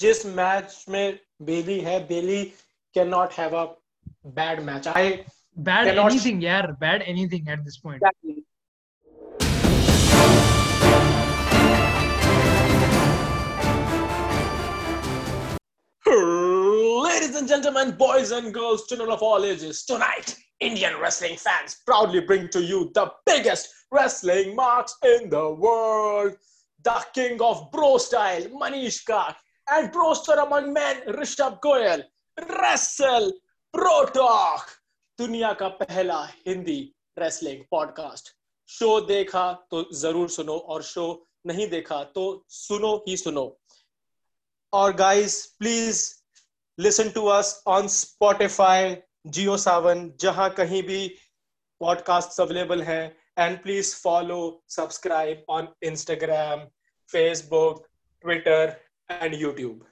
जिस मैच में बेली है Bailey can not have a bad match I bad anything यार bad anything at this point Ladies and gentlemen, boys and girls, children of all ages, tonight, Indian wrestling fans proudly bring to you the biggest wrestling match in the world. The king of bro style, Manish Kak, and broster among men, Goyal, wrestle Pro Talk, दुनिया का पहला Hindi wrestling podcast show देखा तो ज़रूर सुनो और show नहीं देखा तो सुनो ही सुनो। और guys please listen to us on Spotify Jio Saavn जहाँ कहीं भी पॉडकास्ट अवेलेबल हैं। And please follow subscribe on Instagram Facebook Twitter and YouTube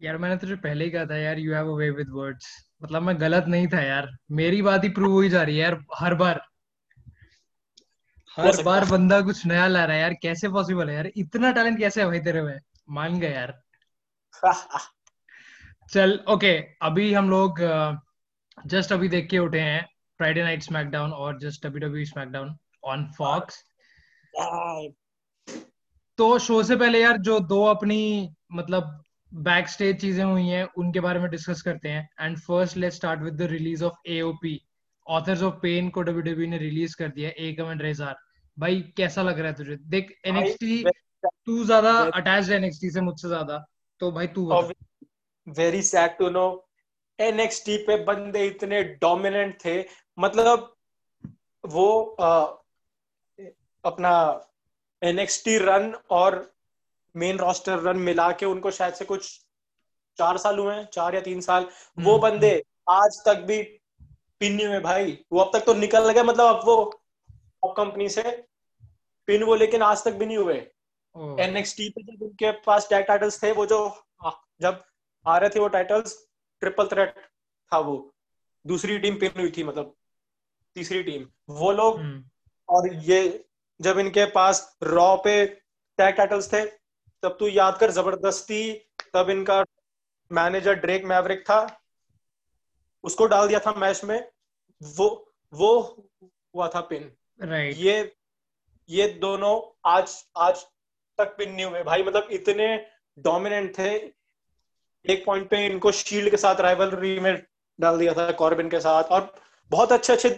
यार मैंने तुझे पहले ही कहा था यार you have a way with words मतलब मैं गलत नहीं था यार। मेरी बात ही प्रूव हो ही जा रही है यार हर बार। हर बार बंदा कुछ नया ला रहा है यार कैसे पॉसिबल है यार? इतना टैलेंट कैसे है भाई तेरे में? मान गए यार। चल ओके अभी हम लोग जस्ट अभी देख के उठे हैं फ्राइडे नाइट स्मैकडाउन और just W W SmackDown on Fox तो शो से पहले यार जो दो अपनी मतलब बैक स्टेज चीज़ें हुई हैं उनके बारे में डिस्कस करते हैं। And first let start with the release of AOP Authors of Pain को डब्ल्यू डब्ल्यू ने रिलीज़ कर दिया एकम एंड रेजार भाई कैसा लग रहा है तुझे? देख एनएक्सटी तू ज़्यादा अटैच्ड है एनएक्सटी से मुझसे ज़्यादा। तो भाई तू very sad to know NXT पे बंदे इतने डोमिनेंट थे। मतलब वो आ, अपना एनएक्सटी रन और मेन रोस्टर रन मिला के उनको शायद से कुछ चार साल हुए हैं चार या तीन साल। वो हम्म, बंदे। आज तक भी पिन हुए भाई वो अब तक तो निकल गए मतलब अब वो कंपनी से पिन वो लेकिन आज तक भी नहीं हुए। एनएक्सटी पे जब उनके पास टैग टाइटल्स थे वो जो जब आ रहे थे वो टाइटल्स ट्रिपल थ्रेट था वो। दूसरी टीम पिन हुई थी मतलब तीसरी टीम वो लोग हम्म। और ये जब इनके पास रॉ पे टैग टाइटल्स थे तब तू याद कर ज़बरदस्ती तब इनका मैनेजर ड्रेक मैवरिक था। उसको डाल दिया था मैच में। वो वो हुआ था पिन। राइट ये ये दोनों आज आज तक पिन नहीं हुए। भाई मतलब इतने डोमिनेंट थे। एक पॉइंट पे इनको शील्ड के साथ राइवलरी में डाल दिया था कॉर्बिन के साथ। और बहुत अच्छे अच्छे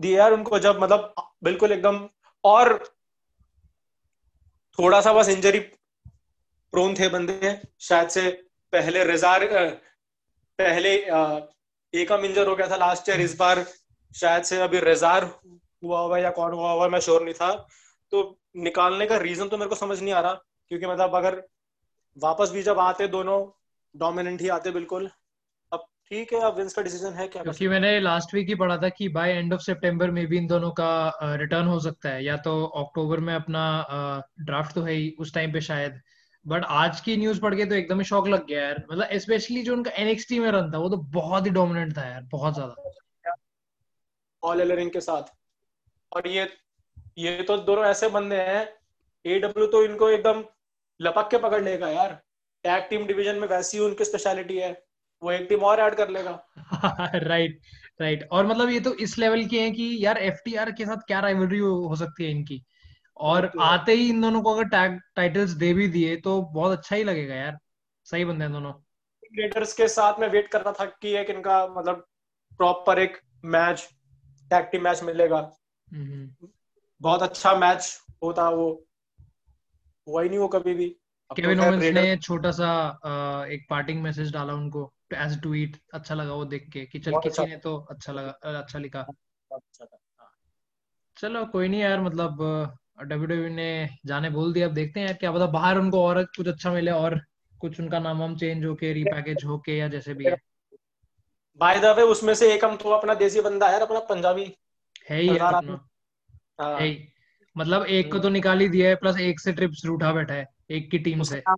दिए यार उनको जब मतलब बिल्कुल एकदम और थोड़ा सा बस इंजरी प्रोन थे बंदे, शायद से पहले रिजार पहले एकम इंजर हो गया था लास्ट ईयर इस बार शायद से अभी रिजार हुआ हुआ या कौन हुआ हुआ मैं श्योर नहीं था। तो निकालने का रीजन तो मेरे को समझ नहीं आ रहा, क्योंकि मतलब अगर वापस भी जब आते, दोनों डोमिनेंट ही आते बिल्कुल। ठीक है अब विंस का डिसीज़न है क्या? क्योंकि मैंने लास्ट वीक ही पढ़ा था कि बाय एंड ऑफ़ सितंबर में भी इन दोनों का रिटर्न हो सकता है। या तो अक्टूबर में अपना ड्राफ्ट तो है ही उस टाइम पे शायद। बट आज की न्यूज़ पढ़ के तो एकदम ही शौक लग गया यार। मतलब स्पेशली जो उनका एनएक्सटी में रन था वो तो बहुत ही डोमिनेंट था यार बहुत ज़्यादा। ऑल एलरिंग के साथ। और ये ये तो दोनों ऐसे बंदे हैं एडब्ल्यू तो इनको एकदम लपक के पकड़ लेगा यार। टैग टीम डिवीज़न में वैसी उनकी स्पेशलिटी है। वो एक टीम और ऐड कर लेगा। राइट राइट और मतलब ये तो इस लेवल की है कि यार एफटीआर के साथ क्या राइवलरी हो, सकती है इनकी? और आते ही इन दोनों को अगर टैग टाइटल्स दे भी दिए तो बहुत अच्छा ही लगेगा यार। सही बंदे हैं दोनों। ग्रेटर्स के साथ मैं वेट कर रहा था कि एक इनका मतलब प्रॉपर एक मैच टैग टीम मैच मिलेगा। हम्म। बहुत अच्छा मैच होता वो। हुआ ही नहीं वो कभी भी। केविन तो ओवेंस ने छोटा सा एक पार्टिंग मैसेज डाला उनको। एज ट्वीट अच्छा लगा वो देख के कि चल किसी अच्छा। ने तो अच्छा लगा अच्छा लिखा अच्छा हाँ। चलो कोई नहीं यार मतलब डब्ल्यू ने जाने बोल दिया अब देखते हैं यार क्या पता बाहर उनको और कुछ अच्छा मिले और कुछ उनका नाम हम चेंज होके रीपैकेज होके या जैसे भी है बाय द वे उसमें से एक हम तो अपना देसी बंदा है अपना पंजाबी है ही है अपना हाँ। है ही मतलब एक को तो हम्म। निकाल ही दिया है प्लस एक से ट्रिप्स रूठा बैठा है एक की टीम से हाँ,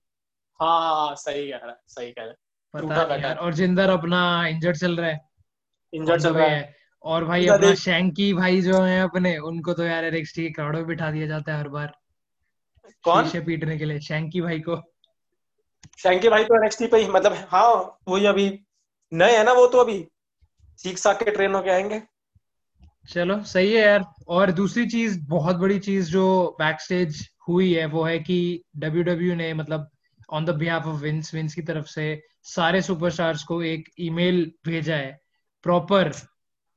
हाँ सही कह रहा सही कह रहा पता नहीं यार और जिंदर अपना इंजर्ड चल रहा है। इंजर्ड चल रहा है। और भाई अपना शैंकी भाई जो है अपने उनको तो यार एनएक्सटी के क्राउड में बिठा दिया जाता है हर बार। कौन? पीटने के लिए शैंकी भाई को। शैंकी भाई तो एनएक्सटी पे ही मतलब हाँ वही अभी नए है ना वो तो अभी। सीख साख के ट्रेन होके आएँगे। चलो सही है यार। और दूसरी चीज़ बहुत बड़ी चीज़ जो बैक स्टेज हुई है वो है कि डब्ल्यू डब्ल्यू ने मतलब on the behalf of Vince Vince की तरफ़ से सारे सुपरस्टार्स को एक ईमेल भेजा है प्रॉपर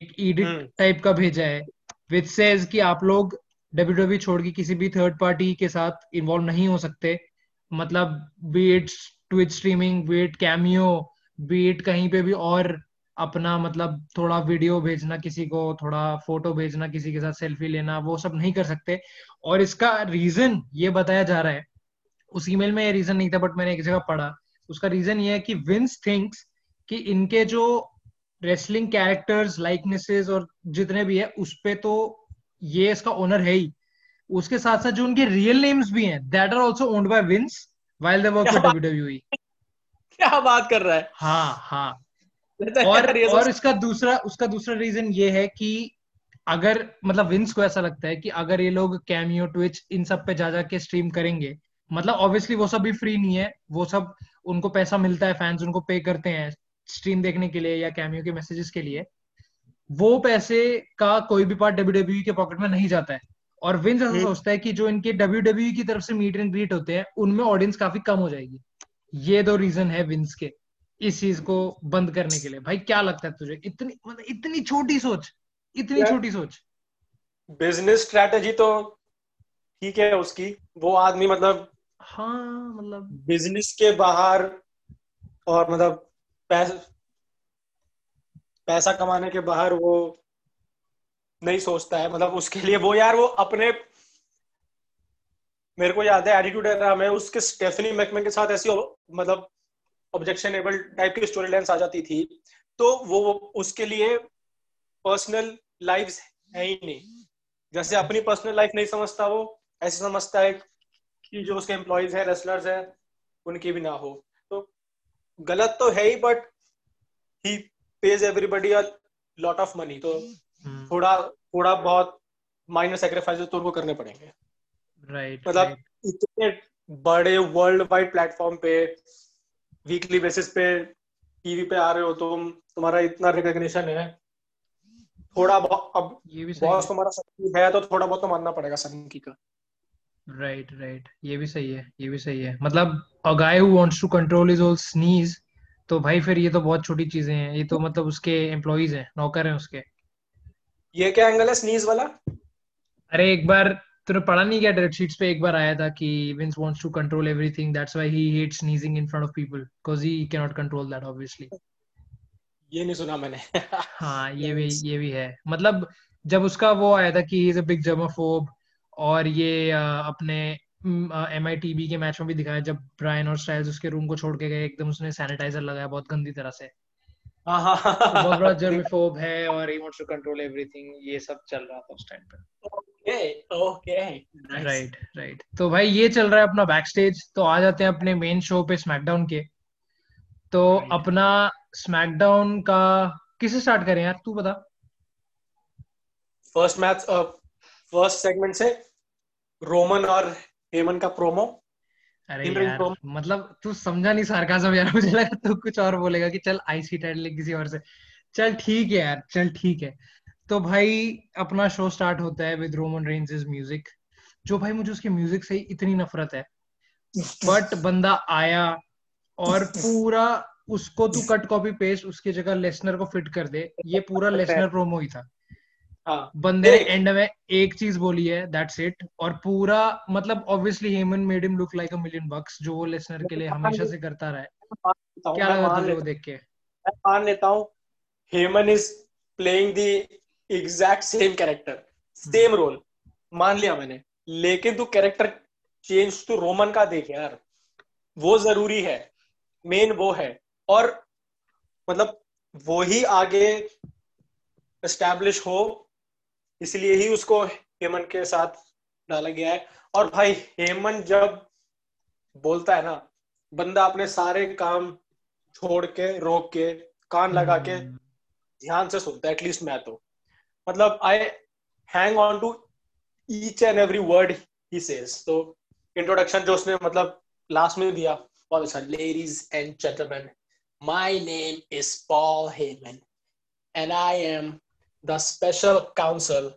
एक एडिट टाइप हम्म। का भेजा है विच सेज कि आप लोग डब्ल्यू डब्ल्यू छोड़ के किसी भी थर्ड पार्टी के साथ इन्वॉल्व नहीं हो सकते। मतलब be it Twitch streaming be it Cameo be it कहीं पे भी और अपना मतलब थोड़ा वीडियो भेजना किसी को थोड़ा फ़ोटो भेजना किसी के साथ सेल्फी लेना वो सब नहीं कर सकते। और इसका रीजन ये बताया जा रहा है उस ईमेल में ये रीजन नहीं था बट मैंने एक जगह पढ़ा। उसका रीजन ये है कि विंस थिंक्स कि इनके जो रेसलिंग कैरेक्टर्स लाइकनेसेस और जितने भी है उस पे तो ये इसका ओनर है ही। उसके साथ साथ जो उनके रियल नेम्स भी हैं that are also owned by Vince while they work for WWE क्या बात कर रहा है? हाँ हाँ। और और इसका दूसरा उसका दूसरा रीजन ये है कि अगर मतलब विंस को ऐसा लगता है कि अगर ये लोग कैमियो ट्विच इन सब पे जा जा के स्ट्रीम करेंगे मतलब ऑब्वियसली वो सब भी फ्री नहीं है वो सब उनको पैसा मिलता है फैंस उनको पे करते हैं स्ट्रीम देखने के लिए या कैमियो के मैसेजेस के लिए वो पैसे का कोई भी पार्ट डब्ल्यू डब्ल्यू के पॉकेट में नहीं जाता है। और विंस ऐसा हम्म। सोचता है कि जो इनके डब्ल्यू डब्ल्यू की तरफ़ से मीट एंड ग्रीट होते हैं उनमें ऑडियंस काफ़ी कम हो जाएगी। ये दो रीजन है विंस के इस चीज़ को बंद करने के लिए। भाई क्या लगता है तुझे? इतनी मतलब इतनी छोटी सोच इतनी छोटी सोच। बिज़नेस स्ट्रेटेजी तो ठीक है उसकी। वो आदमी मतलब हाँ मतलब बिज़नेस के बाहर और मतलब पैसा पैसा कमाने के बाहर वो नहीं सोचता है। मतलब उसके लिए वो यार वो अपने, मेरे को याद है एटीट्यूड एरा में उसके स्टेफनी मैकमैन के साथ ऐसी मतलब ऑब्जेक्शनेबल टाइप की स्टोरी लाइन्स आ जाती थी। तो वो उसके लिए पर्सनल लाइफ है ही नहीं। जैसे अपनी पर्सनल लाइफ नहीं समझता वो, ऐसे समझता है कि जो उसके एम्प्लॉयज़ है रेसलर्स है उनकी भी ना हो। तो गलत तो है ही but he pays everybody a lot of money तो hmm. थोड़ा थोड़ा बहुत माइनर सेक्रीफाइस तो उनको करने पड़ेंगे। राइट right, मतलब. इतने बड़े वर्ल्ड वाइड प्लेटफॉर्म पे वीकली बेसिस पे टीवी पे आ रहे हो तुम तुम्हारा इतना रिकॉग्निशन है। थोड़ा बहुत अब ये भी बॉस तुम्हारा है तो थोड़ा बहुत तो मानना पड़ेगा सनी का। राइट राइट ये भी सही है ये भी सही है। मतलब a guy who wants to control his own sneeze तो भाई फिर ये तो बहुत छोटी चीज़ें हैं। ये तो मतलब उसके एम्प्लॉइज हैं नौकर हैं उसके। ये क्या एंगल है स्नीज वाला? अरे एक बार तूने पढ़ा नहीं क्या डायरेक्ट शीट्स पे? एक बार आया था कि Vince wants to control everything that's why he hates sneezing in front of people because he can not control that obviously ये नहीं सुना मैंने। हाँ ये भी ये भी है। मतलब जब उसका वो आया था कि ही इज़ अ बिग जर्मोफोब और ये अपने एम आई टी बी के मैच में भी दिखाया जब ब्रायन और स्टाइल्स उसके रूम को छोड़ के गए एकदम उसने सैनिटाइजर लगाया बहुत गंदी तरह से। हाँ, बहुत बड़ा जर्मिफोब और he wants to control everything ये सब चल रहा था उस टाइम पे। ओके ओके राइट राइट तो भाई ये चल रहा है अपना बैक स्टेज तो आ जाते हैं अपने मेन शो पे स्मैकडाउन के। तो अपना स्मैकडाउन का किसे स्टार्ट करें यार? तू बता। फ़र्स्ट मैच फ़र्स्ट सेगमेंट से? रोमन और हेमन का प्रोमो? अरे यार मतलब तू समझा नहीं सार्काज्म यार मुझे लगा तू कुछ और बोलेगा कि चल आईसी टाइटल किसी और से। चल ठीक है यार चल ठीक है। तो भाई अपना शो स्टार्ट होता है विद रोमन रेंज म्यूज़िक जो भाई मुझे उसके म्यूज़िक से इतनी नफरत है। बट बंदा आया और पूरा उसको तू कट कॉपी पेस्ट उसकी जगह लेसनर को फिट कर दे ये पूरा लेसनर प्रोमो ही था। हाँ, बंदे ने एंड में एक चीज़ बोली है दैट्स इट और पूरा मतलब obviously Heyman made him look like a million bucks जो वो लिसनर के लिए हमेशा से करता रहा है। क्या लगा तुझे वो देख के? मैं मान लेता हूँ Heyman is playing the exact same character same role मान लिया मैंने। लेकिन तू कैरेक्टर चेंज तो रोमन का देख यार। वो ज़रूरी है। मेन वो है। और मतलब वो ही आगे एस्टैब्लिश हो इसलिए ही उसको हेमंत के साथ डाला गया है। और भाई हेमंत जब बोलता है ना बंदा अपने सारे काम छोड़ के रोक के कान लगा के हम्म। ध्यान से सुनता है एटलीस्ट मैं तो। मतलब I hang on to each and every word he says तो इंट्रोडक्शन जो उसने मतलब लास्ट में दिया बहुत अच्छा। Ladies and gentleman my name is Paul Heyman and I am the special counsel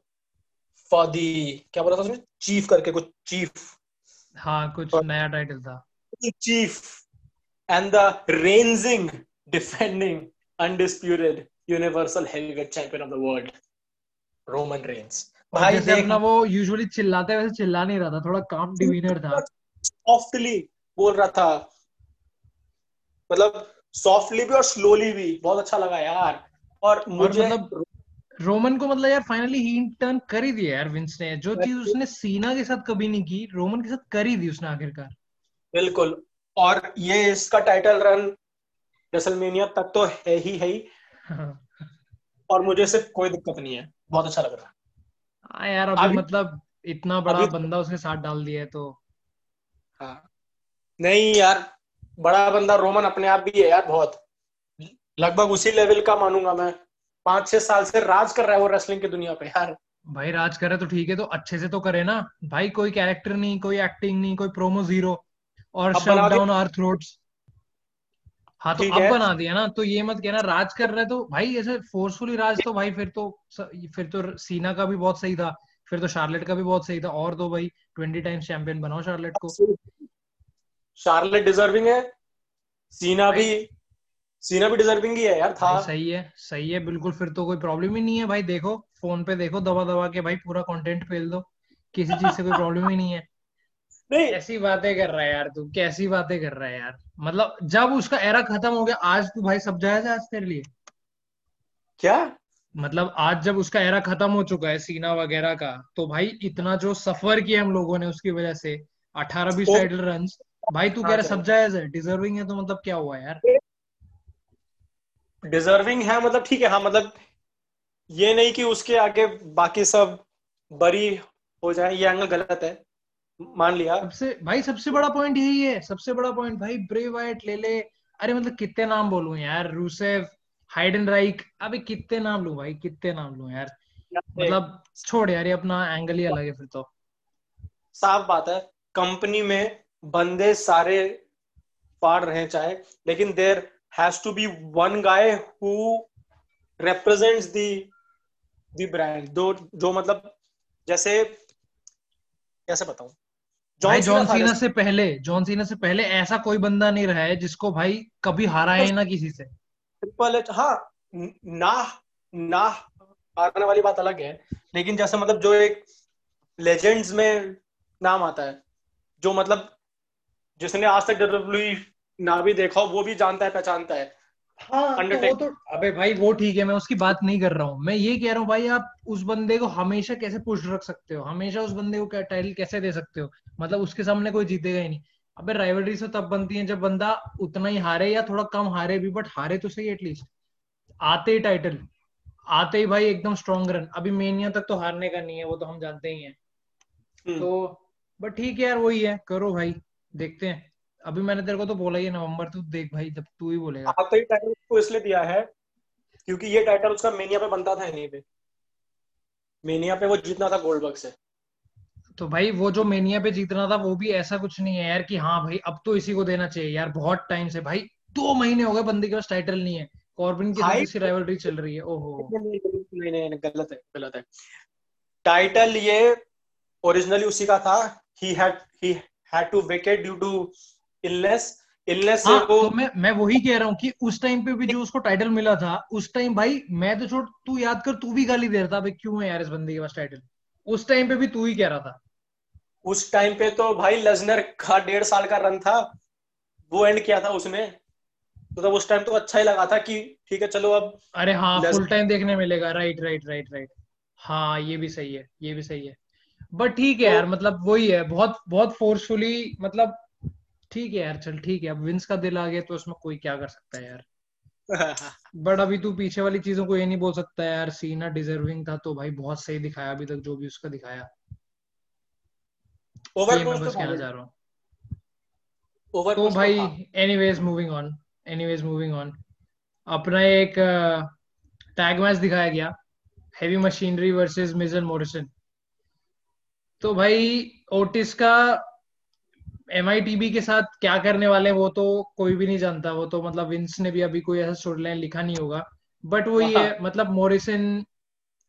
for the क्या बोला था उसने? चीफ करके कुछ चीफ हाँ कुछ नया टाइटल था। Chief and the reigning defending undisputed universal heavyweight champion of the world Roman Reigns भाई अपना वो यूजुअली चिल्लाते वैसे चिल्ला नहीं रहा था थोड़ा काम डिवीनर था। सॉफ्टली बोल रहा था। मतलब सॉफ्टली भी और स्लोली भी बहुत अच्छा लगा यार। और मुझे और मतलब रोमन को मतलब यार फाइनली ही टर्न कर ही दिया यार विंस ने। जो चीज़ उसने सीना के साथ कभी नहीं की रोमन के साथ कर ही दी उसने आखिरकार। बिल्कुल। और ये इसका टाइटल रन रेसलमेनिया तक तो है ही है ही। हाँ। और मुझे सिर्फ़ कोई दिक्कत नहीं है। बहुत अच्छा लग रहा है। हाँ यार अभी, अभी मतलब इतना बड़ा बंदा उसके साथ डाल दिया है तो। हाँ। नहीं यार बड़ा बंदा रोमन अपने आप भी है यार बहुत। लगभग उसी लेवल का मानूँगा मैं। पाँच छह साल से राज कर रहा है वो रेसलिंग की दुनिया पे यार। भाई राज करे तो ठीक है तो अच्छे से तो करे ना। भाई कोई कैरेक्टर नहीं कोई एक्टिंग नहीं कोई प्रोमो ज़ीरो और डाउन आर थ्रोट्स हाँ तो अब बना दिया ना तो ये मत कहना राज कर रहे तो भाई ऐसे फोर्सफुली राज तो भाई फिर तो फिर तो सीना का भी बहुत सही था फिर तो शार्लेट का भी बहुत सही था और दो भाई ट्वेंटी टाइम्स चैंपियन बनाओ शार्लेट को। शार्लेट डिजर्विंग है सीना भी। सीना भी डिजर्विंग ही है यार था। सही है सही है बिल्कुल फिर तो कोई प्रॉब्लम ही नहीं है भाई देखो फ़ोन पे देखो दबा दबा के भाई पूरा कंटेंट फेल दो किसी चीज़ से कोई प्रॉब्लम ही नहीं है। नहीं। कैसी बातें कर रहा है यार तू कैसी बातें कर रहा है यार मतलब जब उसका एरा खत्म हो गया आज तू भाई सब जायज़ आज तेरे लिए? क्या? मतलब आज जब उसका एरा खत्म हो चुका है सीना वगैरह का तो भाई इतना जो सफ़र किया हम लोगों ने उसकी वजह से अठारह बीस टाइटल रन भाई तू कह रहा सब जायज़ है डिजर्विंग है तो मतलब क्या हुआ यार? डिजर्विंग है मतलब ठीक है हाँ मतलब ये नहीं कि उसके आगे बाकी सब बरी हो जाए ये एंगल गलत है मान लिया। सबसे भाई सबसे बड़ा पॉइंट यही है सबसे बड़ा पॉइंट भाई ब्रे वाइट ले ले। अरे मतलब कितने नाम बोलू यार रूसेव हाइडन राइक अभी कितने नाम लू भाई कितने नाम लू यार। मतलब छोड़ यार ये अपना एंगल ही अलग है फिर तो। साफ़ बात है कंपनी में बंदे सारे फाड़ रहे चाहे लेकिन there has to be one guy who represents the the brand though जो मतलब जैसे कैसे बताऊँ? भाई जॉन सीना से पहले जॉन सीना से पहले ऐसा कोई बंदा नहीं रहा है जिसको भाई कभी हारा है ना किसी से। ट्रिपल एच हाँ ना ना हारने वाली बात अलग है। लेकिन जैसे मतलब जो एक लेजेंड्स में नाम आता है जो मतलब जिसने आज तक डब्ल्यू ना भी देखा वो भी जानता है पहचानता है। हाँ तो वो तो अबे भाई वो ठीक है मैं उसकी बात नहीं कर रहा हूँ। मैं ये कह रहा हूँ भाई आप उस बंदे को हमेशा कैसे पुश रख सकते हो? हमेशा उस बंदे को टाइटल कैसे दे सकते हो? मतलब उसके सामने कोई जीतेगा ही नहीं। अबे राइवलरी से तब बनती है जब बंदा उतना ही हारे या थोड़ा कम हारे भी बट हारे तो सही एटलीस्ट आते ही टाइटल आते ही भाई एकदम स्ट्रॉन्ग रन अभी मेनिया तक तो हारने का नहीं है वो तो हम जानते ही हैं। हम्म। तो बट ठीक है यार वही है। करो भाई देखते हैं। अभी मैंने तेरे को तो बोला ही नवंबर तू देख भाई जब तू ही बोलेगा। हाँ तो ये टाइटल उसको इसलिए दिया है क्योंकि ये टाइटल उसका मेनिया पे बनता था नहीं पे मेनिया पे वो जीतना था गोल्डबर्ग से। तो भाई वो जो मेनिया पे जीतना था वो भी ऐसा कुछ नहीं है यार कि हाँ भाई अब तो इसी को देना चाहिए यार बहुत टाइम से। भाई दो महीने हो गए बंदे के पास टाइटल नहीं है। कॉर्बिन की साथ राइवलरी चल रही है ओहो। नहीं नहीं गलत है गलत है। टाइटल ये ओरिजिनली उसी का था। He had he had to vacate due to illness illness हाँ, वो तो मैं मैं वही कह रहा हूँ कि उस टाइम पे भी जो उसको टाइटल मिला था उस टाइम भाई मैं तो छोड़ तू याद कर तू भी गाली दे रहा था भाई क्यों है यार इस बंदे के पास टाइटल उस टाइम पे भी तू ही कह रहा था। उस टाइम पे तो भाई लजनर का डेढ़ साल का रन था वो एंड किया था उसने। तो तब उस टाइम तो अच्छा ही लगा था कि ठीक है चलो अब अरे हाँ फुल टाइम देखने मिलेगा। राइट राइट राइट राइट हाँ ये भी सही है ये भी सही है। बट ठीक है तो, यार मतलब वही है बहुत बहुत फोर्सफुली मतलब ठीक है यार चल ठीक है अब विंस का दिल आ गया तो उसमें कोई क्या कर सकता है यार। बट अभी तू पीछे वाली चीज़ों को ये नहीं बोल सकता यार सीना डिजर्विंग था तो भाई बहुत सही दिखाया अभी तक जो भी उसका दिखाया। ओवर मैं बस कहना चाह रहा हूँ। तो भाई anyways moving on anyways moving on अपना एक टैग मैच दिखाया गया heavy machinery versus Miz and Morrison तो भाई ओटिस का एमआईटीबी के साथ क्या करने वाले वो तो कोई भी नहीं जानता। वो तो मतलब विंस ने भी अभी कोई ऐसा स्टोरी लाइन लिखा नहीं होगा। बट वो ये मतलब मोरिसन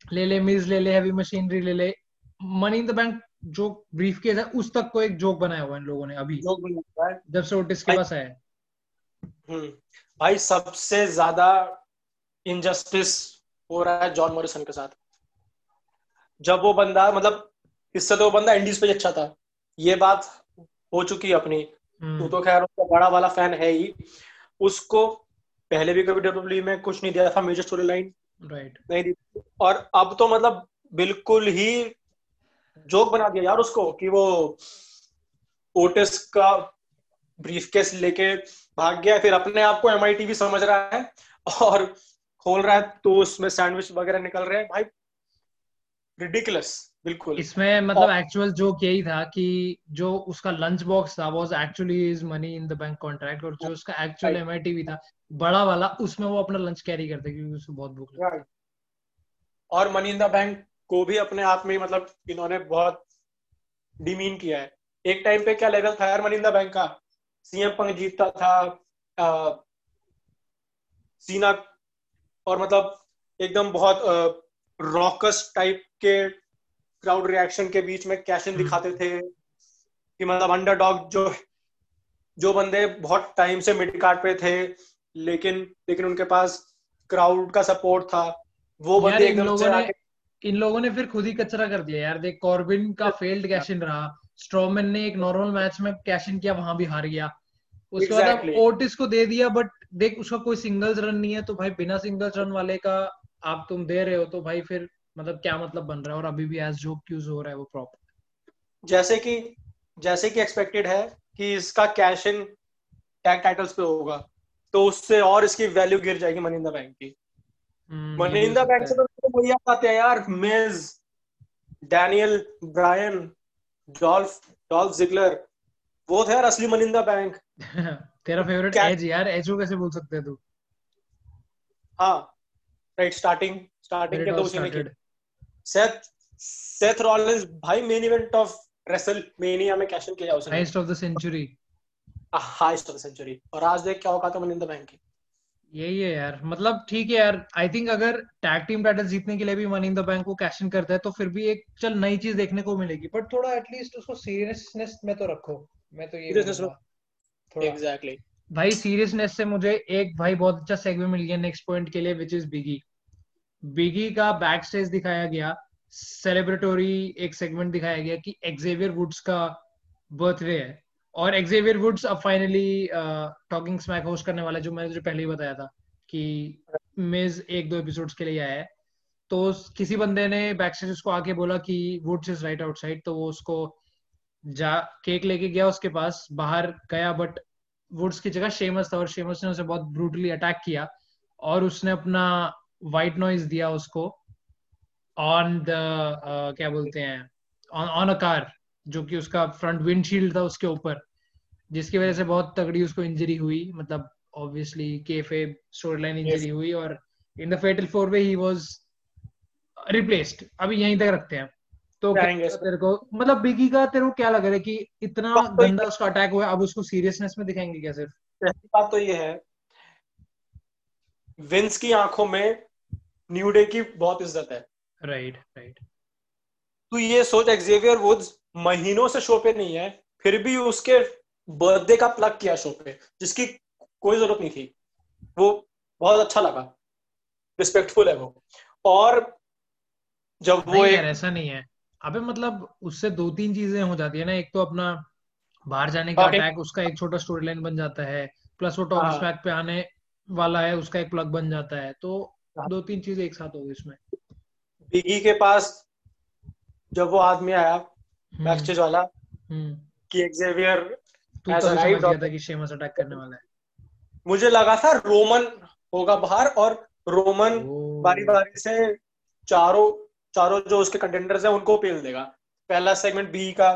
ले ले मिज ले ले हैवी मशीनरी ले ले मनी इन द बैंक जो ब्रीफ केस है उस तक को एक जोक बनाया हुआ इन लोगों ने अभी। जब से ओटिस के पास आया हम्म। भाई सबसे ज़्यादा इनजस्टिस हो रहा है जॉन मॉरिसन के साथ। जब वो बंदा मतलब इससे तो वो बंदा इंडीज पे अच्छा था। ये बात हो चुकी है अपनी। हम्म। तू तो खैर उसका बड़ा वाला फ़ैन है ही। उसको पहले भी कभी डब्ल्यू में कुछ नहीं दिया था मेजर स्टोरी लाइन राइट नहीं दी और अब तो मतलब बिल्कुल ही जोक बना दिया यार उसको कि वो ओटिस का ब्रीफ केस लेके भाग गया फिर अपने आप को एम भी समझ रहा है और खोल रहा है तो उसमें सैंडविच वगैरह निकल रहे हैं। भाई रिडिकुलस बिल्कुल। इसमें मतलब एक्चुअल जोक यही था कि जो उसका लंच बॉक्स था was actually is money in the bank contract और जो उसका एक्चुअल एमआईटी भी था बड़ा वाला उसमें वो अपना लंच कैरी करते क्योंकि उसको बहुत भूख लगी। और मनी इन द बैंक को भी अपने आप में मतलब इन्होंने बहुत डिमीन किया है। एक टाइम पे क्या लेवल था यार मनी इन द बैंक का? सीएम पंग जीतता था आ, सीना और मतलब एकदम बहुत रॉकस टाइप के क्राउड रिएक्शन के बीच में कैशन हम्म। दिखाते थे? कि मतलब अंडरडॉग जो जो बंदे बहुत टाइम से मिड कार्ड पे थे लेकिन लेकिन उनके पास क्राउड का सपोर्ट था। वो बंदे इन लोगों ने इन लोगों ने फिर खुद ही कचरा कर दिया यार। देख कॉर्बिन का फेल्ड कैशन रहा। स्ट्रोमैन ने एक नॉर्मल मैच में कैशन किया वहाँ भी हार गया। उसके बाद exactly. ओटिस को दे दिया बट देख उसका कोई सिंगल्स रन नहीं है तो भाई बिना सिंगल्स रन वाले का आप तुम दे रहे हो तो भाई फिर मतलब क्या मतलब बन रहा है और अभी भी एज जो क्यूज हो रहा है वो प्रॉपर जैसे कि जैसे कि एक्सपेक्टेड है कि इसका कैश इन टैग टाइटल्स पे होगा तो उससे और इसकी वैल्यू गिर जाएगी मनी इन द बैंक की मनी इन द बैंक से तो वही आते हैं यार Miz Daniel Bryan Dolph Dolph Ziggler वो थे यार असली मनी इन द बैंक तेरा फेवरेट एज यार एज को कैसे बोल सकते हैं तू? हाँ राइट स्टार्टिंग स्टार्टिंग के तो उसी ने सेथ सेथ रॉलिंस भाई मेन इवेंट ऑफ़ रेसलमेनिया में कैश इन किया उसने। Highest of the century highest of the century और आज देख क्या होगा तो मनी इन द बैंक की। यही है यार। मतलब ठीक है यार। आई थिंक अगर टैग टीम टाइटल जीतने के लिए भी मनी इन द बैंक को कैश इन करता है तो फिर भी एक चल नई चीज़ देखने को मिलेगी। बट थोड़ा एटलीस्ट उसको सीरियसनेस में तो रखो। मैं तो ये थोड़ा। एग्जैक्टली भाई सीरियसनेस से मुझे एक भाई बहुत अच्छा सेगमेंट मिल गया नेक्स्ट पॉइंट के लिए विच इज़ बिगी बिगी का बैक स्टेज दिखाया गया सेलिब्रेटोरी एक सेगमेंट दिखाया गया कि एक्जेवियर वुड्स का बर्थडे है। और एक्जेवियर वुड्स अब फाइनली टॉकिंग स्मैक होस्ट करने वाला जो मैंने जो पहले ही बताया था कि मिज एक दो एपिसोड्स के लिए आया है। तो किसी बंदे ने बैक स्टेज उसको आके बोला कि वुड्स इज़ राइट आउटसाइड तो वो उसको जा केक लेके गया उसके पास, बाहर गया बट वुड्स की जगह शेमस था और शेमस ने उसे बहुत ब्रूटली अटैक किया। और उसने अपना वाइट नॉइज़ दिया उसको ऑन द uh, क्या बोलते हैं ऑन अ कार जो कि उसका फ्रंट विंडशील्ड था उसके ऊपर जिसकी वजह से बहुत तगड़ी उसको इंजरी हुई मतलब obviously kayfabe story line injury हुई और in the fatal four way he was replaced अभी यहीं तक रखते हैं। तो तेरे को मतलब बिगी का तेरे को क्या लग रहा है कि इतना गंदा उसका अटैक हुआ अब उसको सीरियसनेस में दिखाएँगे क्या सिर्फ़? पहली बात तो ये है विंस की आँखों में न्यू डे की बहुत इज़्ज़त है। राइट राइट तू ये सोच एक्जेवियर वुड्स महीनों से शो पे नहीं है फिर भी उसके बर्थडे का प्लग किया शो पे जिसकी कोई ज़रूरत नहीं थी। वो बहुत अच्छा लगा। रिस्पेक्टफुल है वो। और जब वो एक ऐसा नहीं है। अबे मतलब उससे दो तीन चीज़ें हो जाती है ना एक तो अपना बाहर जाने का अटैक उसका एक छोटा स्टोरी लाइन बन जाता है प्लस वो टॉप हाँ। पे आने वाला है उसका एक प्लग बन जाता है। तो। दो तीन चीज़ें एक साथ हो गई इसमें। बिगी के पास जब वो आदमी आया बैकस्टेज हम्म। वाला हम्म। कि एक्सेवियर तू तो समझ गया था कि शेमस अटैक करने वाला है। मुझे लगा था रोमन होगा बाहर और रोमन बारी बारी से चारों चारों जो उसके कंटेंडर्स हैं उनको पेल देगा। पहला सेगमेंट बी का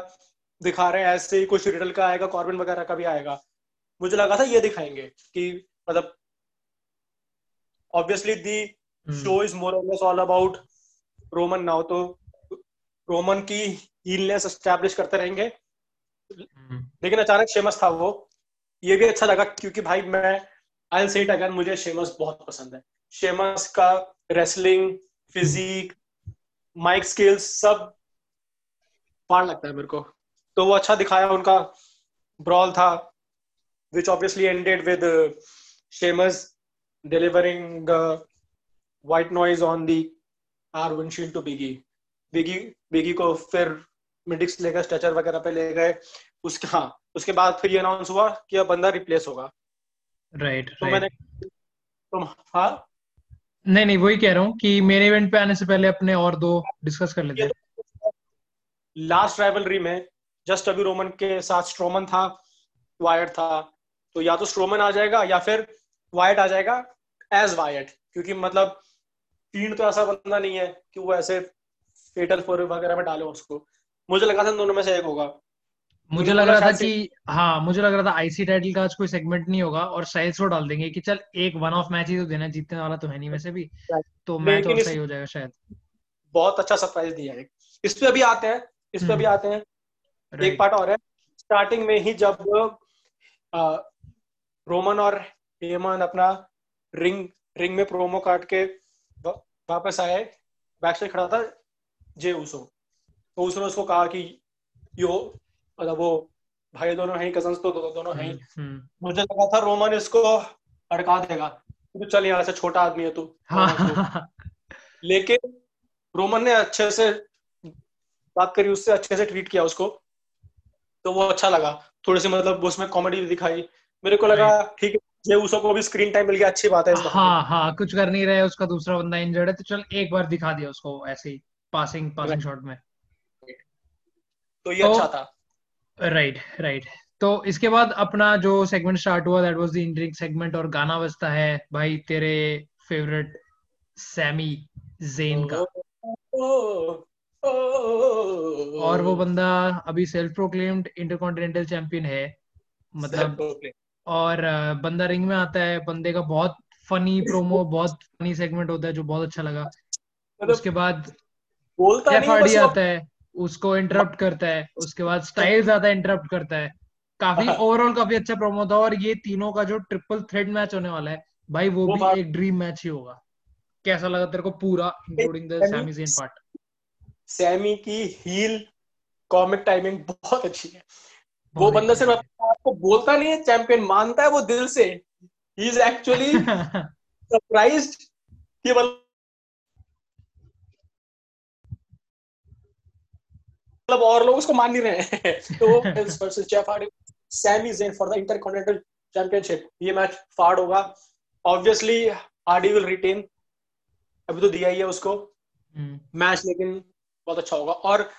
दिखा रहे हैं ऐसे ही कुछ रिडल का आएगा कॉर्बिन वगैरह का भी आएगा। मुझे लगा था ये दिखाएँगे कि मतलब obviously the show is more और less all about Roman now तो रोमन की हीलनेस एस्टैब्लिश करते रहेंगे। लेकिन अचानक शेमस था वो। ये भी अच्छा लगा क्योंकि भाई मैं आई से अगेन मुझे शेमस बहुत पसंद है। शेमस का रेसलिंग फिजिक माइक स्किल्स सब पार लगता है मेरे को। तो वो अच्छा दिखाया उनका ब्रॉल था which obviously ended with uh, Sheamus delivering uh, white noise on the R windshield to Biggie. Biggie Biggie को फिर मिडिक्स लेकर स्ट्रेचर वगैरह पे ले गए। उसके हाँ उसके बाद फिर ये अनाउंस हुआ कि अब बंदा रिप्लेस होगा। राइट right, तो right. मैंने तुम हाँ? नहीं नहीं वही कह रहा हूँ कि मेरे इवेंट पे आने से पहले अपने और दो डिस्कस कर लेते हैं। लास्ट राइवलरी में जस्ट अभी रोमन के साथ स्ट्रोमन था वायर्ड था। तो या तो स्ट्रोमन आ जाएगा या फिर वाइट आ जाएगा। एज वाइट क्योंकि मतलब तीन तो ऐसा बंदा नहीं है कि वो ऐसे फेटल फोर वगैरह में डाले उसको। मुझे लगा था दोनों में से एक होगा। मुझे लग रहा था कि हाँ मुझे लग रहा था आईसी टाइटल का आज कोई सेगमेंट नहीं होगा और साइल्स को डाल देंगे कि चल एक वन ऑफ़ मैच ही तो देना जीतने वाला तो है नहीं वैसे भी। तो मैच और सही हो जाएगा शायद। बहुत अच्छा सरप्राइज़ दिया है। इस पे अभी आते हैं इस पे अभी हम्म। आते हैं। एक पार्ट और है। स्टार्टिंग में ही जब रोमन और हेमन अपना रिंग रिंग में प्रोमो काट के वापस आए बैक से खड़ा था जे उसो तो उसने उसको कहा कि यो मतलब वो भाई दोनों हैं कजन्स तो दो, दोनों हैं। हम्म, हम्म। मुझे लगा था रोमन इसको अड़का देगा। तो चल यहाँ से छोटा आदमी है तू हाँ। लेकिन रोमन ने अच्छे से बात करी उससे अच्छे से ट्रीट किया उसको। तो वो अच्छा लगा। थोड़ी सी मतलब उसमें कॉमेडी भी दिखाई। मेरे को लगा ठीक है जे उसो को भी स्क्रीन टाइम मिल गया अच्छी बात है हाँ हाँ कुछ कर नहीं रहे उसका दूसरा बंदा इंजर्ड है तो चल एक बार दिखा दिया उसको ऐसे ही पासिंग पासिंग शॉट में तो ये तो, अच्छा था राइट राइट तो इसके बाद अपना जो सेगमेंट स्टार्ट हुआ that was the entering segment और गाना बजता है भाई तेरे फेवरेट सैमी जेन का और वो बंदा अभी सेल्फ प्रोक्लेम्ड इंटरकॉन्टिनेंटल चैंपियन है मतलब और बंदा रिंग में आता है बंदे का बहुत फनी प्रोमो बहुत फनी सेगमेंट होता है जो बहुत अच्छा लगा। मतलब उसके बाद बोलता नहीं आता है उसको इंटरप्ट करता है उसके बाद स्टाइल्स आता है इंटरप्ट करता है। काफ़ी ओवरऑल। काफ़ी अच्छा प्रोमो था और ये तीनों का जो ट्रिपल थ्रेड मैच होने वाला है भाई वो, वो भी एक ड्रीम मैच ही होगा। कैसा लगा तेरे को पूरा including the Sami Zayn part Sami की हील कॉमिक टाइमिंग बहुत अच्छी है। वो बंदा सिर्फ़ आपको बोलता नहीं है चैंपियन मानता है वो दिल से। ही इज़ एक्चुअली सरप्राइज्ड कि मतलब और लोग उसको मान नहीं रहे हैं। तो versus Jeff Hardy Sami Zayn for the intercontinental championship ये मैच फाड़ होगा। ऑब्वियसली हार्डी विल रिटेन अभी तो दिया ही है उसको। मैच हम्म। लेकिन बहुत अच्छा होगा। और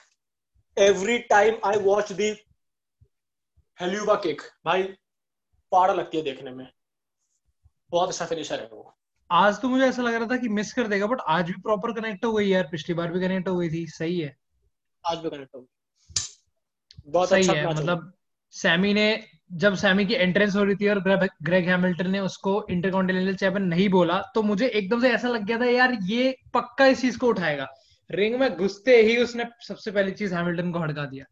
every time I watch the helluva cake भाई पाड़ा लगती है देखने में। बहुत अच्छा फिनिशर है वो। आज तो मुझे ऐसा लग रहा था कि मिस कर देगा बट आज भी प्रॉपर कनेक्ट हो गई यार। पिछली बार भी कनेक्ट हो गई थी। सही है। आज भी कनेक्ट हो गई। बहुत सही अच्छा है। मतलब सैमी ने जब सैमी की एंट्रेंस हो रही थी और ग्रेग हैमिल्टन ने उसको इंटरकॉन्टिनेंटल चैंपियन नहीं बोला तो मुझे एकदम से ऐसा लग गया था यार ये पक्का इस चीज़ को उठाएगा। रिंग में घुसते ही उसने सबसे पहली चीज़ हैमिल्टन को हड़का दिया।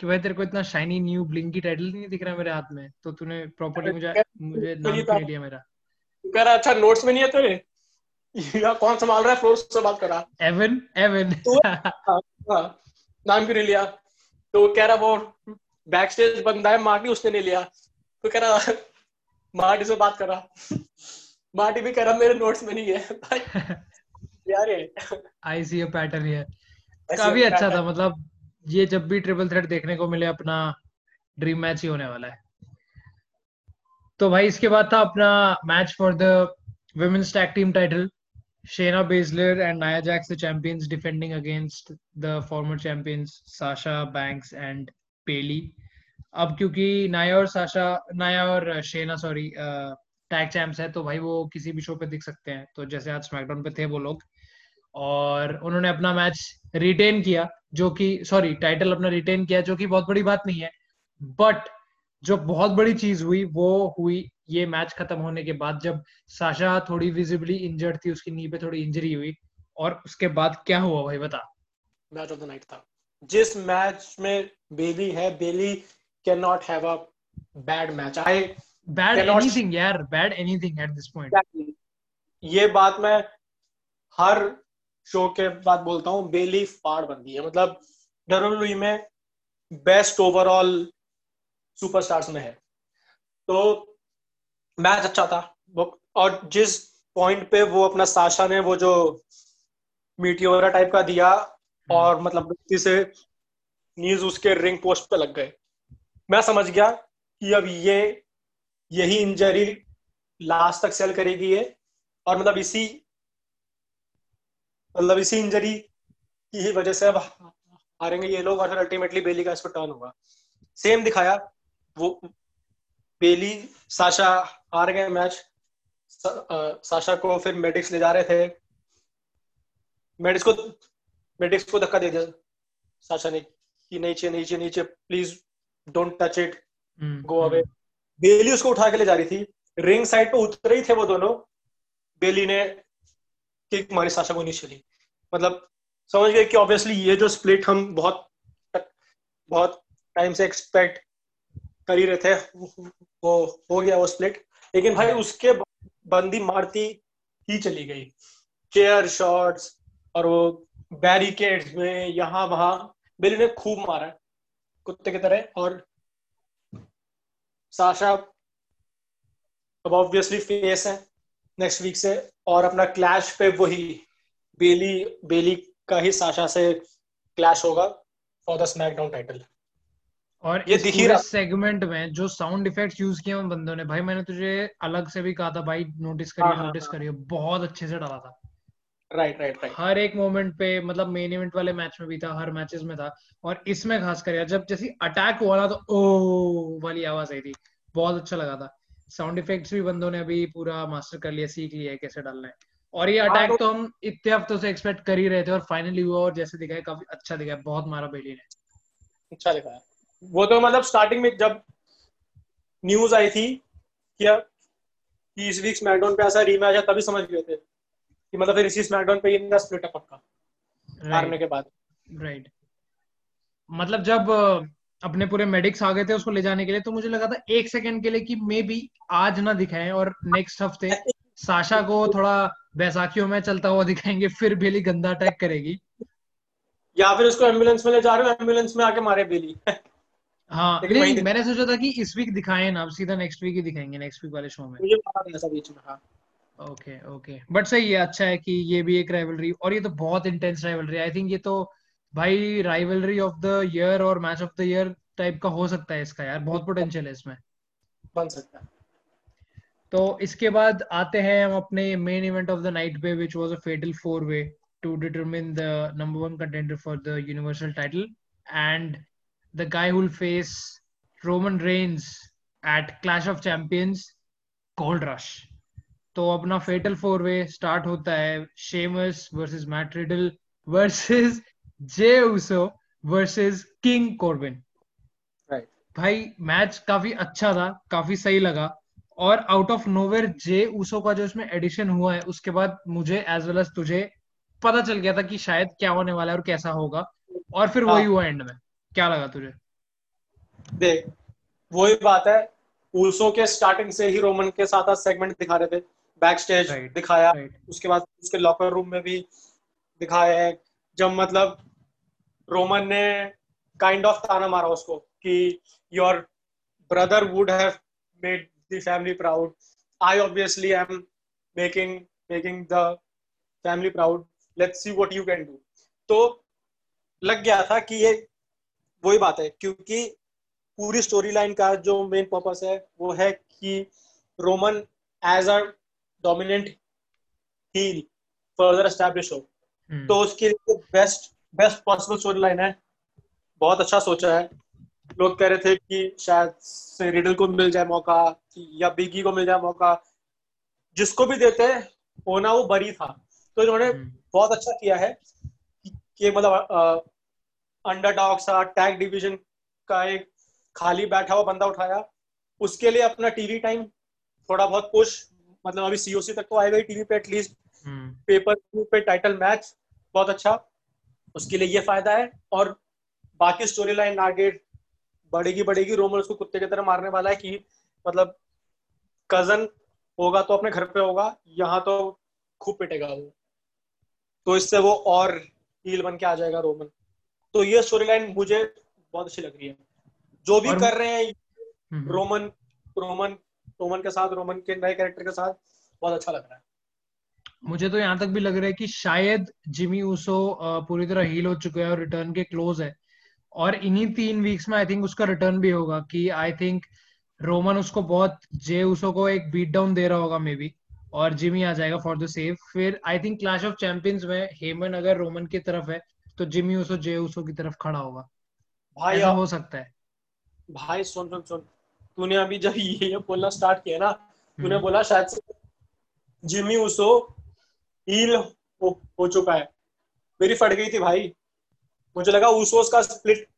कि भाई तेरे को इतना शाइनी न्यू ब्लिंकी टाइटल नहीं दिख रहा मेरे हाथ में? तो तूने प्रॉपर्टी मुझे मुझे नाम क्यों लिया मेरा? कह रहा अच्छा नोट्स में नहीं है तेरे? या कौन संभाल रहा है? फ्लोर से बात कर रहा। एवन एवन तो हाँ, हाँ, नाम क्यों नहीं लिया? तो कह रहा वो बैक स्टेज बंदा है मार्टी उसने नहीं लिया। तो कह रहा मार्टी से बात कर रहा। मार्टी भी कह रहा मेरे नोट्स में नहीं है। यार आई सी अ पैटर्न हियर काफ़ी अच्छा था मतलब ये जब भी ट्रिपल थ्रेड देखने को मिले, अपना ड्रीम मैच ही होने वाला है। तो भाई, इसके बाद था अपना match for the women's tag team title Shayna Baszler and Nia Jax the champions defending against the former champions Sasha Banks and Bayley अब क्योंकि नाया और साशा नाया और शेना सॉरी टैग चैंप्स है तो भाई, वो किसी भी शो पे दिख सकते हैं। तो जैसे आज स्मैकडाउन पे थे वो लोग। और उन्होंने अपना मैच रिटेन किया। जो कि सॉरी टाइटल अपना रिटेन किया जो कि बहुत बड़ी बात नहीं है बट जो बहुत बड़ी चीज़ हुई वो हुई ये मैच खत्म होने के बाद जब साशा थोड़ी विजिबली इंजर्ड थी उसकी नी पे थोड़ी इंजरी हुई और उसके बाद क्या हुआ भाई बता? मैच ऑफ़ द नाइट था। जिस मैच में बेली है Bayley can not have a bad match I bad anything यार bad anything at this point ये बात मैं हर शो के बाद बोलता हूँ बेली फाड़ बंदी है। मतलब डब्ल्यू में बेस्ट ओवरऑल सुपरस्टार्स में है। तो मैच अच्छा था। और जिस पॉइंट पे वो अपना साशा ने वो जो मीटियोरा टाइप का दिया हम्म। और मतलब से न्यूज़ उसके रिंग पोस्ट पे लग गए। मैं समझ गया कि अब ये यही इंजरी लास्ट तक सेल करेगी ये। और मतलब इसी मतलब इसी इंजरी की ही वजह से अब हारेंगे। ये लोग और फिर अल्टीमेटली बेली का इस पर टर्न होगा। सेम दिखाया। वो बेली साशा हार गए मैच साशा को फिर मेडिक्स ले जा रहे थे। मेडिक्स को मेडिक्स को धक्का दे दिया। साशा ने कि नीचे नीचे नीचे please don't touch it go away Bayley उसको उठा के ले जा रही थी। रिंग साइड पे उतरे ही थे वो दोनों। बेली ने किक मारी साशा को नीचे ली मतलब समझ गए कि ऑब्वियसली ये जो स्प्लिट हम बहुत बहुत टाइम से एक्सपेक्ट कर ही रहे थे वो हो गया वो स्प्लिट लेकिन भाई उसके बंदी मारती ही चली गई। चेयर शॉट्स और वो बैरिकेड्स में यहाँ वहाँ बिल ने खूब मारा कुत्ते की तरह। और साशा अब ऑब्वियसली फेस है। नेक्स्ट वीक से और अपना क्लैश पे वही बेली बेली का ही साशा से क्लैश होगा फॉर द स्मैकडाउन टाइटल और ये दिख रहा। सेगमेंट में जो साउंड इफेक्ट्स यूज़ किए उन बंदों ने भाई मैंने तुझे अलग से भी कहा था भाई नोटिस करिए नोटिस। करिए बहुत अच्छे से डाला था। राइट राइट राइट हर एक मोमेंट पे मतलब मेन इवेंट वाले मैच में भी था हर मैचेस में था। और इसमें खास कर जब जैसे अटैक हुआ ना तो ओ वाली आवाज़ आई थी। बहुत अच्छा लगा था। साउंड इफेक्ट्स भी बंदों ने अभी पूरा मास्टर कर लिया सीख लिया है कैसे डालना है। और ये अटैक तो हम इतने हफ्तों से एक्सपेक्ट कर ही रहे थे और फाइनली हुआ और जैसे दिखाया काफ़ी अच्छा दिखाया बहुत मारा बेली ने। अच्छा दिखाया। वो तो मतलब स्टार्टिंग में जब न्यूज़ आई थी कि इस वीक स्मैकडाउन पे ऐसा रीमैच है तभी समझ गए थे कि मतलब फिर इसी स्मैकडाउन पे ये स्प्लिट अप पक्का हारने के बाद। राइट मतलब जब अपने पूरे मेडिक्स आ गए थे उसको ले जाने के लिए तो मुझे लगा था एक सेकंड के लिए कि मे बी आज ना दिखाएँ और नेक्स्ट हफ़्ते साशा को थोड़ा बैसाखियों में चलता हुआ दिखाएँगे फिर बेली गंदा अटैक करेगी। या फिर उसको एंबुलेंस में ले जा रहे हो एंबुलेंस में आके मारे बेली। हाँ नहीं मैंने सोचा था कि इस वीक दिखाएँ ना सीधा नेक्स्ट वीक ही दिखाएँगे नेक्स्ट वीक वाले शो में। मुझे ऐसा बीच में हाँ। ओके ओके बट सही है अच्छा है कि ये भी एक राइवलरी और ये तो बहुत इंटेंस राइवलरी आई थिंक ये तो भाई राइवलरी ऑफ़ द ईयर और match of the year type का हो सकता है इसका यार बहुत पोटेंशियल है इसमें बन सकता है तो इसके बाद आते हैं हम अपने main event of the night पे which was a fatal four way to determine the number one contender for the universal title and the guy who will face Roman Reigns at Clash of Champions, Gold Rush. तो अपना fatal four way start होता है Sheamus versus Matt Riddle versus Jey Uso versus King Corbin भाई match काफ़ी अच्छा था काफ़ी सही लगा। और out of nowhere Jey Uso का जो इसमें एडिशन हुआ है उसके बाद मुझे एज वेल एज तुझे पता चल गया था कि शायद क्या होने वाला है और कैसा होगा। और फिर वही हाँ। हुआ एंड में। क्या लगा तुझे? देख वही बात है ऊसो के स्टार्टिंग से ही रोमन के साथ सेगमेंट दिखा रहे थे। बैक स्टेज right, दिखाया right. उसके बाद उसके लॉकर रूम में भी दिखाया है। जब मतलब रोमन ने काइंड ऑफ़ ताना मारा उसको कि your brother would have made the family proud I obviously I am making making the family proud let's see what you can do तो लग गया था कि ये वही बात है क्योंकि पूरी स्टोरी लाइन का जो मेन पर्पस है वो है कि Roman as a dominant heel further establish हो। hmm. तो उसके लिए best best possible story line है। बहुत अच्छा सोचा है। लोग कह रहे थे कि शायद से रिडल को मिल जाए मौका या बिगी को मिल जाए मौका। जिसको भी देते होना वो बरी था। तो इन्होंने hmm. बहुत अच्छा किया है कि मतलब अंडरडॉग सा टैग डिवीज़न का एक खाली बैठा हुआ बंदा उठाया। उसके लिए अपना टीवी टाइम थोड़ा बहुत पुश मतलब अभी सीओसी तक तो आएगा ही टीवी पे एटलीस्ट पेपर पे टाइटल मैच बहुत अच्छा। उसके लिए ये फ़ायदा है। और बाकी स्टोरी लाइन आगे बढ़ेगी बढ़ेगी। रोमन उसको कुत्ते की तरह मारने वाला है कि मतलब कज़न होगा तो अपने घर पे होगा यहाँ तो खूब पिटेगा वो। तो इससे वो और हील बन के आ जाएगा रोमन तो ये स्टोरी लाइन मुझे बहुत अच्छी लग रही है। जो भी कर रहे हैं रोमन रोमन रोमन के साथ रोमन के नए कैरेक्टर के साथ बहुत अच्छा लग रहा है। मुझे तो यहाँ तक भी लग रहा है कि शायद जिमी ऊसो पूरी तरह हील हो चुके हैं और रिटर्न के क्लोज है। और इन्हीं तीन वीक्स में आई थिंक उसका रिटर्न भी होगा कि आई थिंक रोमन उसको बहुत जे ऊसो को एक बीट डाउन दे रहा होगा मे बी और जिमी आ जाएगा फॉर द सेव फिर I think Clash of Champions में हेमन अगर रोमन की तरफ़ है तो जिमी ऊसो जे ऊसो की तरफ़ खड़ा होगा। भाई ऐसा हो सकता है। भाई सुन सुन सुन। तूने अभी जब ये बोलना स्टार्ट किया ना तूने हम्म। बोला शायद जिमी ऊसो हील हो, हो चुका है। मेरी फट गई थी भाई। मुझे लगा ऊसोस का स्प्लिट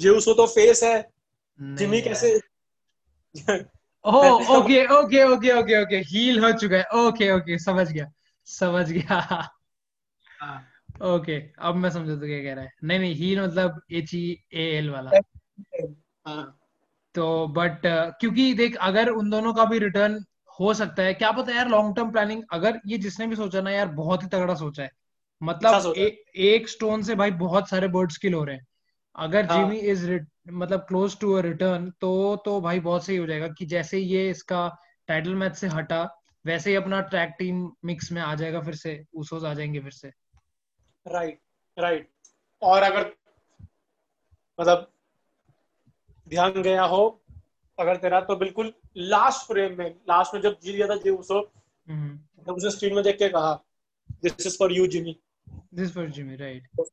जे ऊसो तो फेस है। जिमी कैसे okay okay okay okay okay. Heel हो चुका है। ओके ओके समझ गया। समझ गया। ओके हाँ। अब मैं समझा तो क्या कह रहा है। नहीं नहीं हील मतलब एच ई ए एल वाला। हाँ। तो बट क्योंकि देख अगर उन दोनों का भी रिटर्न हो सकता है। क्या पता यार लॉन्ग टर्म प्लानिंग अगर ये जिसने भी सोचा ना यार बहुत ही तगड़ा सोचा है। मतलब अच्छा ए, एक स्टोन से भाई बहुत सारे बर्ड्स किल हो रहे हैं। अगर हाँ. जिमी इज़ मतलब क्लोज टू अ रिटर्न तो तो भाई बहुत सही हो जाएगा कि जैसे ये इसका टाइटल मैच से हटा वैसे ही अपना ट्रैक टीम मिक्स में आ जाएगा फिर से उसोस आ जाएँगे फिर से। राइट राइट और अगर मतलब ध्यान गया हो अगर तेरा तो बिल्कुल लास्ट फ्रेम में लास्ट में जब जीत गया था जी उसो जब उसे स्क्रीन में देख के कहा this is for you Jimmy this for Jimmy right हो।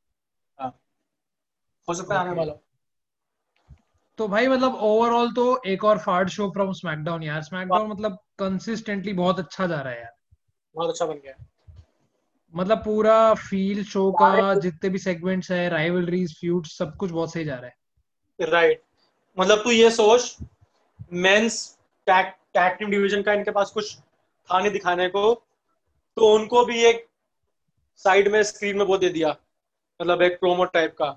सकता है आने वाला तो भाई मतलब ओवरऑल तो एक और फाड़ शो फ्रॉम स्मैकडाउन यार। स्मैकडाउन मतलब कंसिस्टेंटली बहुत अच्छा जा रहा है यार। बहुत अच्छा बन गया। मतलब पूरा फील शो का जितने भी सेगमेंट्स है राइवलरीज फ्यूड सब कुछ बहुत सही जा रहा है। राइट मतलब तू ये सोच men's tag tag team division का इनके पास कुछ था नहीं दिखाने को तो उनको भी एक साइड में स्क्रीन में वो दे दिया मतलब एक प्रोमो टाइप का।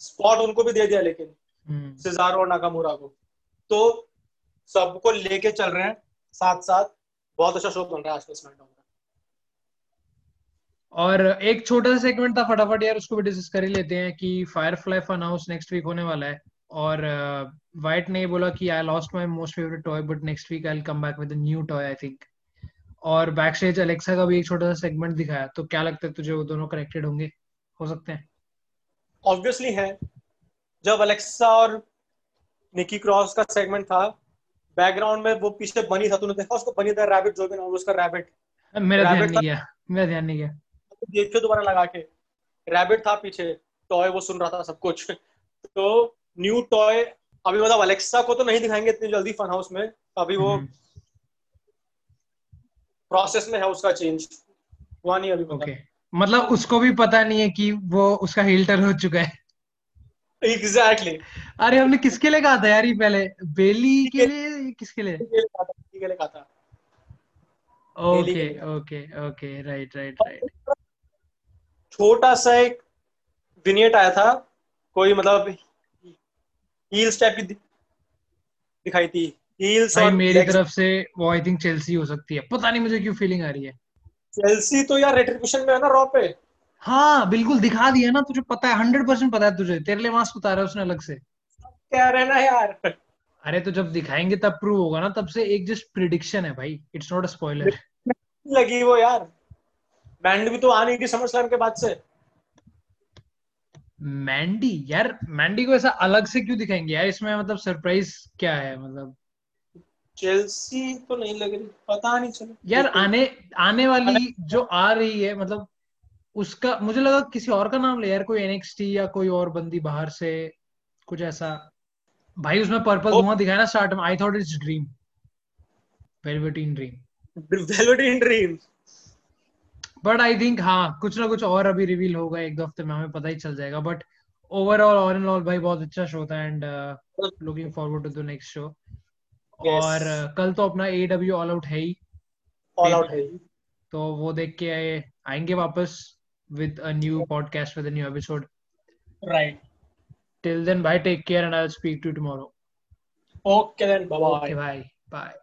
स्पॉट उनको भी दे दिया लेकिन सिजारो हम्म। और नाकामुरा को। तो सबको लेके चल रहे हैं साथ साथ बहुत अच्छा शो बन रहा है आज का स्मैकडाउन और एक छोटा सा सेगमेंट था फटाफट यार उसको भी डिस्कस कर ही लेते हैं कि Firefly Fun House next week होने वाला है। और वाइट uh, ने बोला कि I lost my most favourite toy but next week I will come back with a new toy I think और बैक स्टेज अलेक्सा का भी एक छोटा सा सेगमेंट दिखाया तो क्या लगता है तुझे वो दोनों कनेक्टेड होंगे? हो सकते हैं। ऑब्वियसली है। जब अलेक्सा और निकी क्रॉस का सेगमेंट था बैकग्राउंड में वो पीछे बनी था तूने देखा उसको? बनी था रैबिट जो भी नाम उसका रैबिट मेरा ध्यान नहीं गया मेरा ध्यान नहीं गया। देखियो दोबारा लगा के। रैबिट था पीछे टॉय वो सुन रहा था सब कुछ। तो न्यू टॉय अभी मतलब अलेक्सा को तो नहीं दिखाएँगे इतनी जल्दी फन हाउस में अभी वो प्रोसेस हम्म। में है उसका चेंज हुआ नहीं अभी ओके okay. मतलब उसको भी पता नहीं है कि वो उसका हिल्टर हो चुका है। Exactly exactly. अरे हमने किसके लिए कहा था यार ये पहले? बेली के लिए किसके लिए? के लिए कहा था? Okay okay okay right right right छोटा सा एक विनियट आया था कोई मतलब हील्स टाइप की दिखाई थी। हील्स और मेरी तरफ़ से वो आई थिंक चेल्सी हो सकती है। पता नहीं मुझे क्यों फीलिंग आ रही है। चेल्सी तो यार रेट्रिब्यूशन में है ना रॉ पे। हाँ बिल्कुल दिखा दिया ना तुझे पता है हंड्रेड परसेंट पता है तुझे। तेरे लिए मास्क उतारा उसने अलग से। क्या रहना यार? अरे तो जब दिखाएँगे तब प्रूव होगा ना तब से एक जस्ट प्रिडिक्शन है भाई। इट्स नॉट अ स्पॉइलर लगी वो यार। बैंड भी तो आ नहीं थी समझ के बाद से। मैंडी यार मैंडी को ऐसा अलग से क्यों दिखाएँगे? यार इसमें मतलब सरप्राइज़ क्या है मतलब? चेल्सी तो नहीं लग रही पता नहीं चलो। यार आने आने वाली जो आ रही है मतलब उसका मुझे लगा किसी और का नाम ले यार कोई एनएक्सटी या कोई और बंदी बाहर से कुछ ऐसा। भाई उसमें पर्पल धुआँ दिखाया ना स्टार्ट में I thought it's Dream Velveteen Dream Velveteen Dream but I think हाँ कुछ ना कुछ और अभी रिवील होगा एक दो हफ़्ते में हमें पता ही चल जाएगा। But overall all in all भाई बहुत अच्छा शो था and looking forward to the next show और uh, कल तो अपना ए डब्ल्यू ऑल आउट है ही। ऑल आउट है तो वो देख के आएँगे वापस with a new podcast with a new episode. Right. till then bye take care and i'll speak to you tomorrow okay then bye bye okay bye. Bye